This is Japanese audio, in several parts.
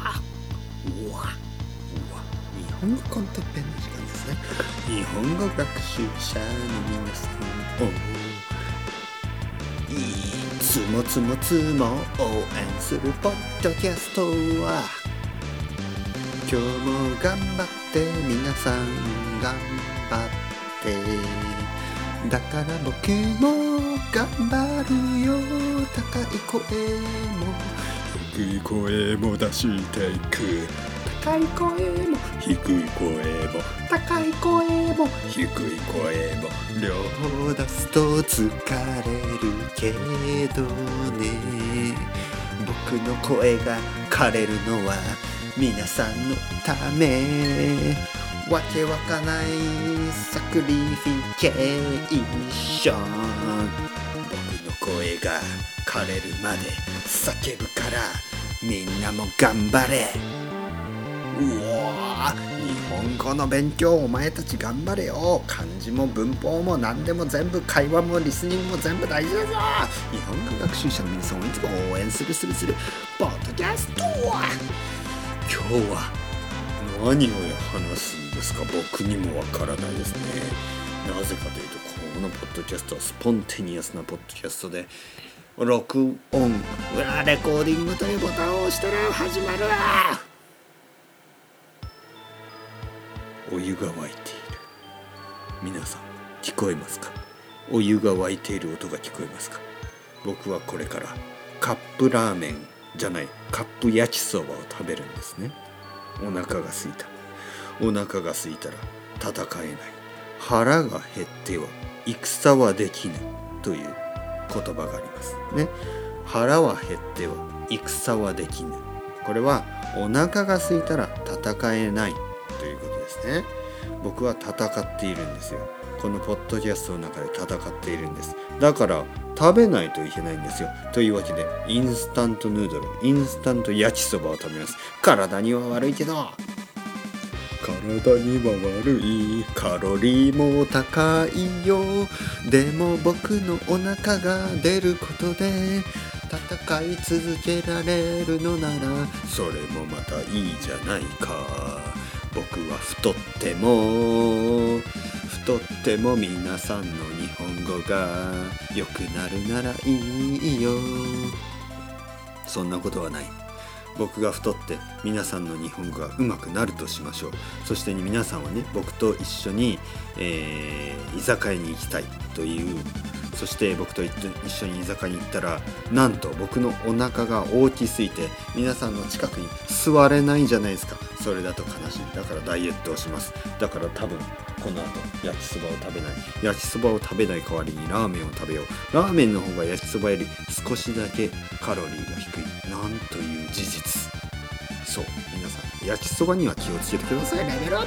うわ日本語コンテッペンの時間です。ね日本語学習者の皆さんをいつもつもつも応援するポッドキャストは今日も頑張って皆さん頑張って。だから僕も頑張るよ。高い声も。い声も出していく。高い声も低い声も高い声も低い声も両方出すと疲れるけどね。僕の声が枯れるのは皆さんのため。わけわかないサクリフィケーション。僕の声が枯れるまで叫ぶからみんなも頑張れ。うわ日本語の勉強お前たち頑張れよ。漢字も文法も何でも全部会話もリスニングも全部大事だぞ。日本語学習者の皆さんをいつも応援するするするポッドキャストは。今日は何を話すんですか？僕にもわからないですね。なぜかというとこのポッドキャストはスポンテニアスなポッドキャストで録音。レコーディングというボタンを押したら始まるわ。お湯が沸いている。皆さん聞こえますか？お湯が沸いている音が聞こえますか？僕はこれからカップラーメンじゃないカップ焼きそばを食べるんですね。お腹が空いた。お腹が空いたら戦えない。腹が減っては戦はできぬという言葉があります。ね。腹は減っては戦はできぬ。これはお腹が空いたら戦えないということですね。僕は戦っているんですよ。このポッドキャストの中で戦っているんです。だから食べないといけないんですよ。というわけでインスタントヌードルインスタント焼きそばを食べます。体には悪いけど。体には悪いカロリーも高いよ。でも僕のお腹が出ることで戦い続けられるのならそれもまたいいじゃないか。僕は太っても太っても皆さんの日本語が良くなるならいいよ。そんなことはない。僕が太って皆さんの日本語が上手くなるとしましょう。そして、ね、皆さんはね僕と一緒に、えー、居酒屋に行きたいというそして僕と一緒に居酒屋に行ったらなんと僕のお腹が大きすぎて皆さんの近くに座れないんじゃないですか。それだと悲しい。だからダイエットをします。だから多分この後焼きそばを食べない。焼きそばを食べない代わりにラーメンを食べよう。ラーメンの方が焼きそばより少しだけカロリーが低い。なんという事実。そう。皆さん焼きそばには気をつけてください。レベルアッ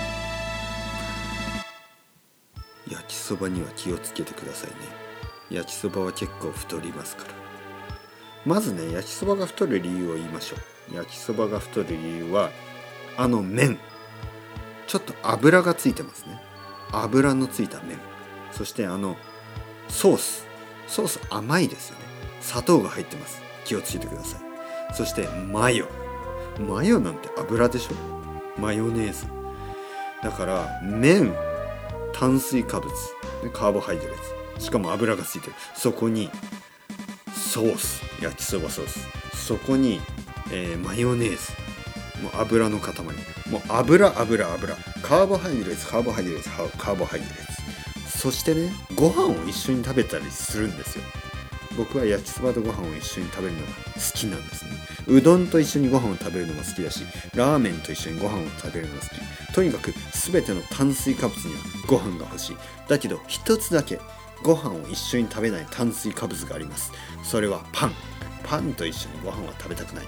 プ焼きそばには気をつけてくださいね。焼きそばは結構太りますから。まずね焼きそばが太る理由を言いましょう。焼きそばが太る理由はあの麺。ちょっと油がついてますね。油のついた麺。そしてあのソース。ソース甘いですよね。砂糖が入ってます。気をつけてください。そしてマヨ。マヨなんて油でしょ？マヨネーズ。だから麺。炭水化物カーボハイドレートしかも油がついてる。そこにソース焼きそばソース。そこに、えー、マヨネーズ。もう油の塊。もう油油油。カーボハイドレートカーボハイドレートカーボハイドレートそしてねご飯を一緒に食べたりするんですよ。僕は焼きそばとご飯を一緒に食べるのが好きなんですね。うどんと一緒にご飯を食べるのも好きだしラーメンと一緒にご飯を食べるのが好きとにかく全ての炭水化物にはご飯が欲しい。だけど一つだけご飯を一緒に食べない炭水化物があります。それはパン。パンと一緒にご飯は食べたくない。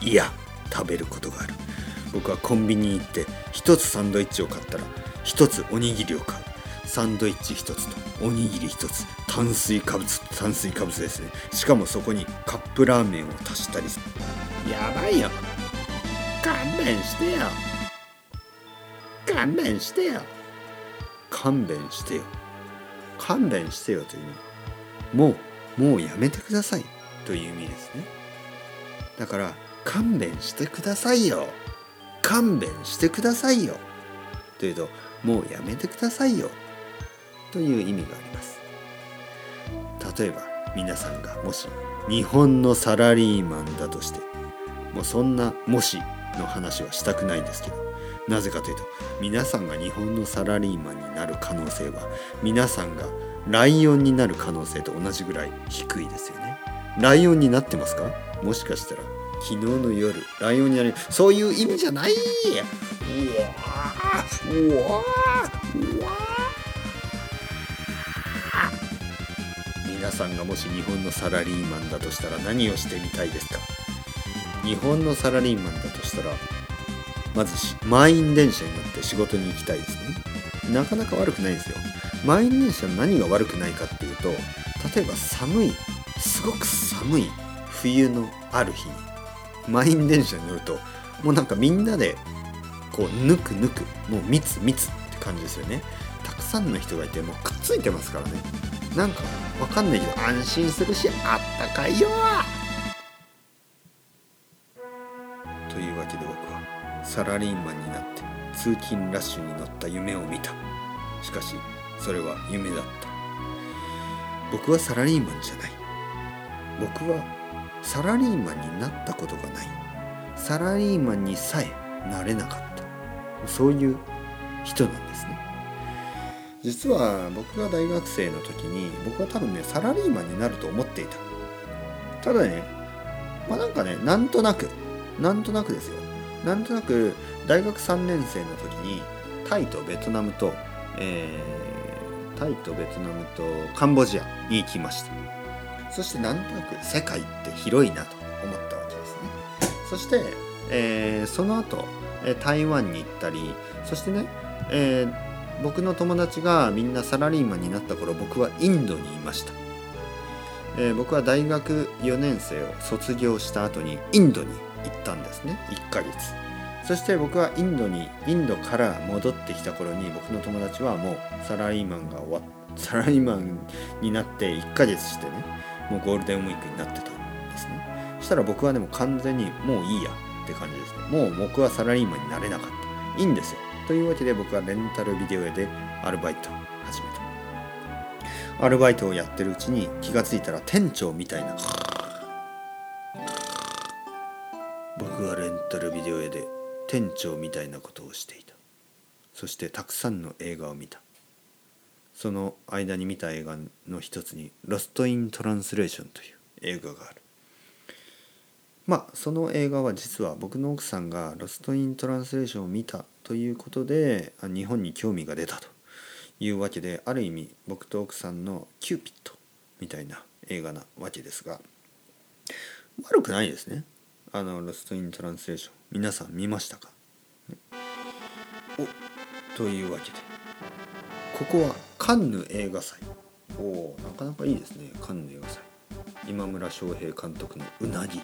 いや食べることがある。僕はコンビニに行って一つサンドイッチを買ったら一つおにぎりを買う。サンドイッチ一つとおにぎり一つ炭水化物炭水化物ですね。しかもそこにカップラーメンを足したりする。やばいよ。勘弁してよ。勘弁してよ。勘弁してよ。勘弁してよというの。はもうもうやめてください。という意味ですね。だから勘弁してくださいよ。勘弁してくださいよ。というともうやめてくださいよ。という意味があります。例えば皆さんがもし日本のサラリーマンだとしてもうそんなもしの話はしたくないんですけどなぜかというと皆さんが日本のサラリーマンになる可能性は皆さんがライオンになる可能性と同じぐらい低いですよね。ライオンになってますか？もしかしたら昨日の夜ライオンになるそういう意味じゃないうわうわうわ皆さんがもし日本のサラリーマンだとしたら何をしてみたいですか？日本のサラリーマンだとしたらまず満員電車に乗って仕事に行きたいですね。なかなか悪くないですよ。満員電車の何が悪くないかっていうと例えば寒いすごく寒い冬のある日に満員電車に乗るともうなんかみんなでこうぬくぬくもう密密って感じですよね。たくさんの人がいてもうくっついてますからね。なんかわかんないけど安心するしあったかいよ。というわけで僕はサラリーマンになって通勤ラッシュに乗った夢を見た。しかしそれは夢だった。僕はサラリーマンじゃない。僕はサラリーマンになったことがない。サラリーマンにさえなれなかった。そういう人なんですね。実は僕が大学生の時に僕は多分ねサラリーマンになると思っていた。ただねまあなんかねなんとなくなんとなくですよ。なんとなく大学3年生の時にタイとベトナムと、えー、タイとベトナムとカンボジアに行きました。そしてなんとなく世界って広いなと思ったわけですね。そして、えー、その後台湾に行ったりそしてね、えー、僕の友達がみんなサラリーマンになった頃僕はインドにいました。えー、僕は大学4年生を卒業した後にインドに行ったんですね。1ヶ月。そして僕はインドにインドから戻ってきた頃に僕の友達はもうサラリーマンが終わっサラリーマンになって1ヶ月してねもうゴールデンウィークになってたんですね。そしたら僕はでも完全にもういいやって感じですね。もう僕はサラリーマンになれなかった。いいんですよ。というわけで僕はレンタルビデオ屋でアルバイトを始めた。アルバイトをやってるうちに気がついたら店長みたいな。僕はレンタルビデオ屋で店長みたいなことをしていた。そしてたくさんの映画を見た。その間に見た映画の一つに「ロスト・イン・トランスレーション」という映画がある。まあその映画は実は僕の奥さんが「ロスト・イン・トランスレーション」を見たということで日本に興味が出たというわけである意味僕と奥さんのキューピットみたいな映画なわけですが悪くないですね。あの「ロスト・イン・トランスレーション」皆さん見ましたか、おというわけでここはカンヌ映画祭。おおなかなかいいですねカンヌ映画祭。今村昌平監督の「うなぎ」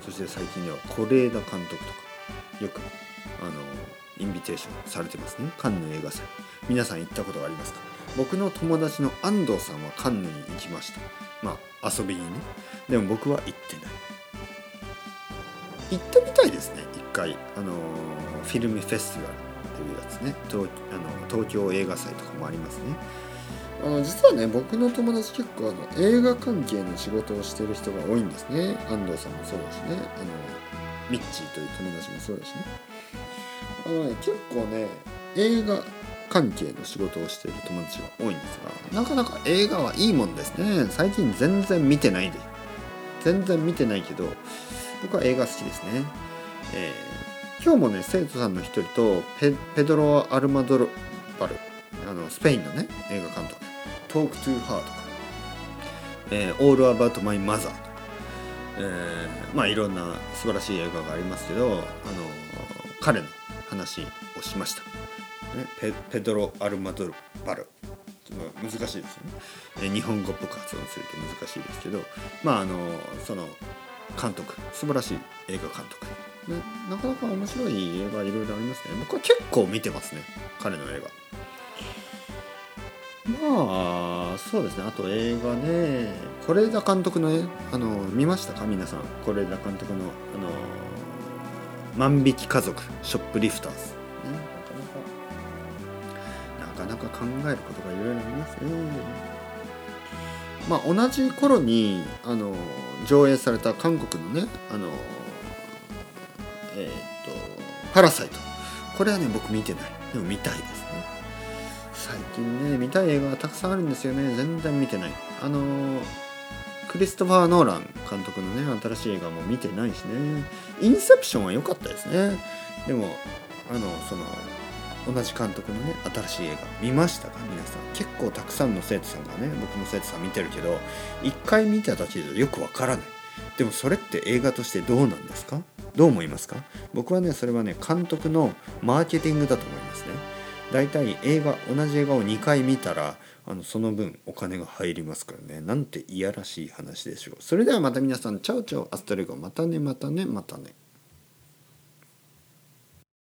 そして最近では是枝監督とかよくあのインビテーションされてますね。カンヌ映画祭。皆さん行ったことがありますか？僕の友達の安藤さんはカンヌに行きました。まあ遊びにね。でも僕は行ってない。行ってみたいですね。一回。あのフィルムフェスティバルというやつね。東あの東京映画祭とかもありますね。あの実はね僕の友達結構あの映画関係の仕事をしてる人が多いんですね。安藤さんもそうだしね。あのミッチーという友達もそうだしね。あのね結構ね映画関係の仕事をしている友達が多いんですがなかなか映画はいいもんですね。最近全然見てないで全然見てないけど僕は映画好きですね、えー、今日もね生徒さんの一人とペペドロ・アルマドロバルあのスペインのね映画監督「Talk to Her」とか「えー、All About My Mother」とか、えー、まあいろんな素晴らしい映画がありますけどあの彼の話をしました、ね、ペペドロ・アルマドルバル難しいですよね。日本語っぽく発音すると難しいですけどまああのその監督素晴らしい映画監督、なかなか面白い映画いろいろありますね。僕は結構見てますね。彼の映画。まあそうですね。あと映画ね。是枝監督のねあの見ましたか？皆さん。是枝監督のあの万引き家族。ショップリフターズ、ね、なかなかなかなか考えることがいろいろありますね。まあ同じ頃にあの上映された韓国のねあのえっ、と「パラサイト」これはね僕見てない。でも見たいですね。最近ね見たい映画がたくさんあるんですよね。全然見てない。あのクリストファー・ノーラン監督のね新しい映画も見てないしね。インセプションは良かったですね。でもあのその同じ監督のね新しい映画見ましたか？皆さん。結構たくさんの生徒さんがね僕の生徒さん見てるけど一回見ただけでよくわからない。でもそれって映画としてどうなんですか？どう思いますか？僕はねそれはね監督のマーケティングだと思いますね。大体映画同じ映画を2回見たらあのその分お金が入りますからね。なんていやらしい話でしょう。それではまた皆さんチャオチャオアストレゴまたねまたねまたね。